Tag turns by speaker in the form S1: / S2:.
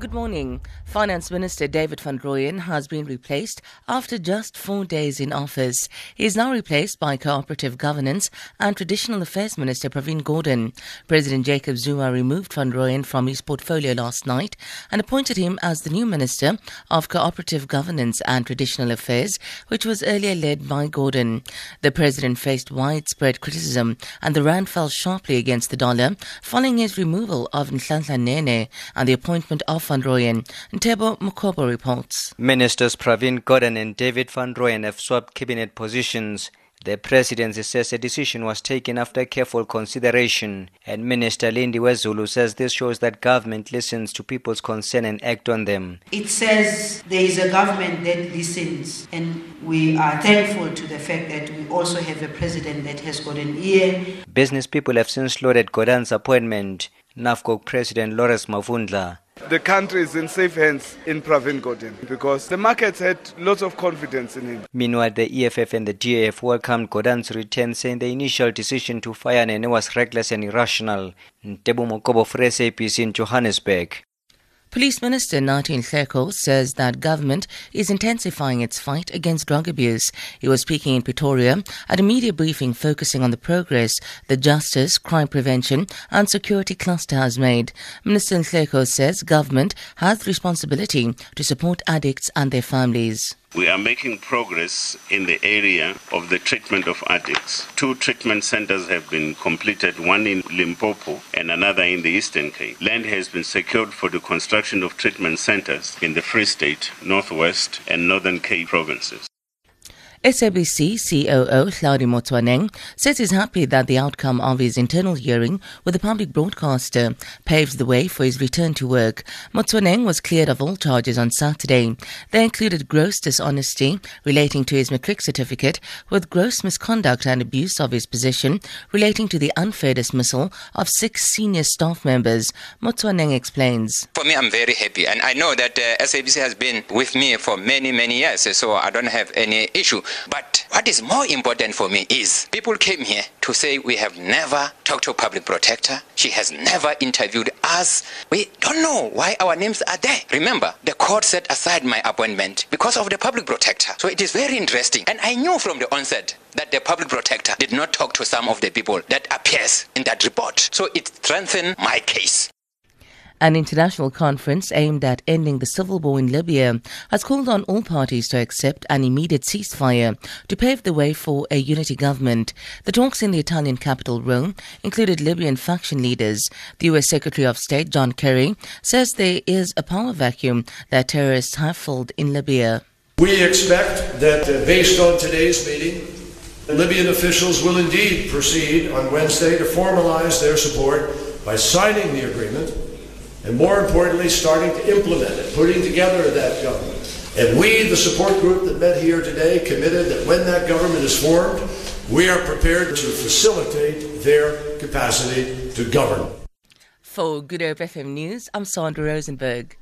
S1: Good morning. Finance Minister David van Rooyen has been replaced after just four days in office. He is now replaced by Cooperative Governance and Traditional Affairs Minister Pravin Gordhan. President Jacob Zuma removed van Rooyen from his portfolio last night and appointed him as the new Minister of Cooperative Governance and Traditional Affairs, which was earlier led by Gordhan. The President faced widespread criticism and the rand fell sharply against the dollar following his removal of Nhlanhla Nene and the appointment of van Rooyen. Ntebo Mukobo reports.
S2: Ministers Pravin Gordhan and David Van Rooyen have swapped cabinet positions. The presidency says a decision was taken after careful consideration, and Minister Lindiwe Zulu says this shows that government listens to people's concern and act on them.
S3: It says there is a government that listens, and we are thankful to the fact that we also have a president that has got an ear.
S2: Business people have since lauded Gordhan's appointment. NAFCOC President Lawrence Mavundla
S4: the country is in safe hands in Pravin Gordhan because the markets had lots of confidence in him.
S2: Meanwhile, the EFF and the DAF welcomed Gordhan's return, saying the initial decision to fire Nene was reckless and irrational. Ntebo Mokobo for SABC in Johannesburg.
S1: Police Minister Nathi Nhleko says that government is intensifying its fight against drug abuse. He was speaking in Pretoria at a media briefing focusing on the progress the Justice, Crime Prevention and Security Cluster has made. Minister Nhleko says government has the responsibility to support addicts and their families.
S5: We are making progress in the area of the treatment of addicts. Two treatment centers have been completed, one in Limpopo and another in the Eastern Cape. Land has been secured for the construction of treatment centers in the Free State, Northwest, and Northern Cape provinces.
S1: SABC COO Hlaudi Motsoeneng says he's happy that the outcome of his internal hearing with the public broadcaster paves the way for his return to work. Motsoeneng was cleared of all charges on Saturday. They included gross dishonesty relating to his matric certificate with gross misconduct and abuse of his position relating to the unfair dismissal of six senior staff members. Motsoeneng explains.
S6: For me, I'm very happy and I know that uh, SABC has been with me for many, many years, so I don't have any issue. But what is more important for me is people came here to say we have never talked to public protector. She has never interviewed us. We don't know why our names are there. Remember, the court set aside my appointment because of the public protector. So it is very interesting. And I knew from the onset that the public protector did not talk to some of the people that appears in that report. So it strengthened my case.
S1: An international conference aimed at ending the civil war in Libya has called on all parties to accept an immediate ceasefire to pave the way for a unity government. The talks in the Italian capital, Rome, included Libyan faction leaders. The U.S. Secretary of State, John Kerry, says there is a power vacuum that terrorists have filled in Libya.
S7: We expect that, uh, based on today's meeting, Libyan officials will indeed proceed on Wednesday to formalize their support by signing the agreement and more importantly, starting to implement it, putting together that government. And we, the support group that met here today, committed that when that government is formed, we are prepared to facilitate their capacity to govern.
S1: For Good Hope FM News, I'm Sandra Rosenberg.